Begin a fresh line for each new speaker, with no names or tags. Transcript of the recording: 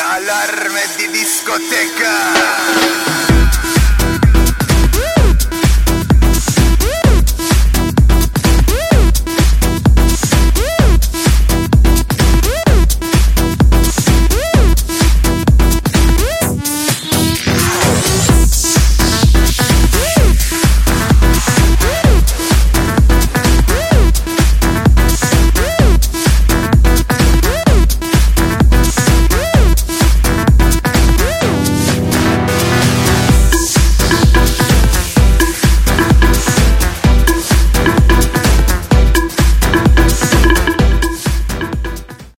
allarme di discoteca.